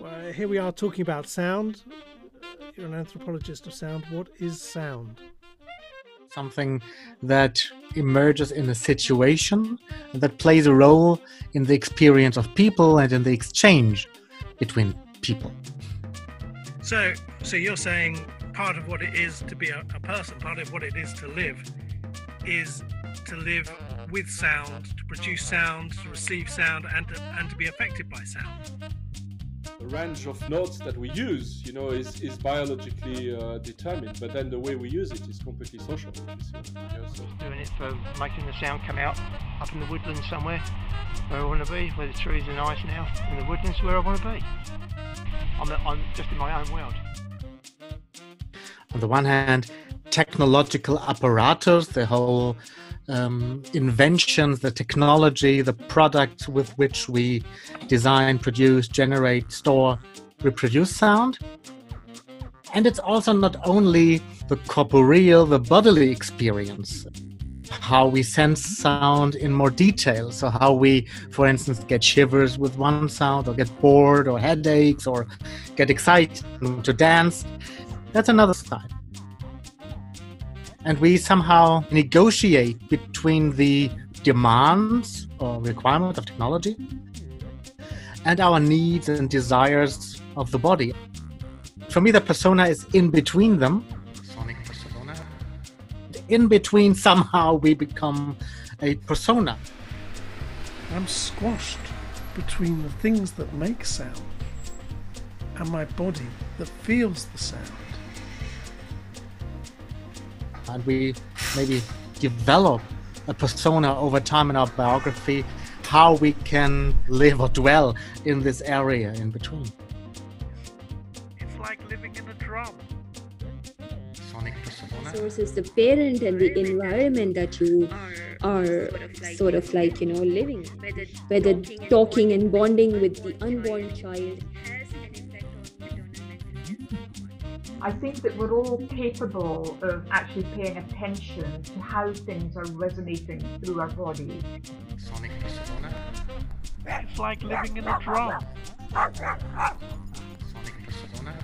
Well, here we are talking about sound. You're an anthropologist of sound. What is sound? Something that emerges in a situation that plays a role in the experience of people and in the exchange between people. So, so you're saying part of what it is to be a, a person, part of what it is to live, is to live with sound, to produce sound, to receive sound, and to, and to be affected by sound. The range of notes that we use, you know, is, is biologically uh, determined, but then the way we use it is completely social. so. Doing it for making the sound come out up in the woodlands somewhere where I want to be, where the trees are nice now, in the woodlands where I want to be. I'm, I'm just in my own world. On the one hand, technological apparatus, the whole um, inventions, the technology, the products with which we design, produce, generate, store, reproduce sound. And it's also not only the corporeal, the bodily experience, how we sense sound in more detail. So, how we, for instance, get shivers with one sound, or get bored, or headaches, or get excited to dance. That's another side and we somehow negotiate between the demands or requirements of technology and our needs and desires of the body. For me, the persona is in between them. Sonic persona. In between, somehow we become a persona. I'm squashed between the things that make sound and my body that feels the sound and we maybe develop a persona over time in our biography how we can live or dwell in this area in between. It's like living in a drum. Sonic persona. Sources the parent and the environment that you oh, are sort of like, you know, living, whether talking and bonding with the unborn child I think that we're all capable of actually paying attention to how things are resonating through our body. Sonic persona. It's like living in a drum. Sonic persona. Sonic persona.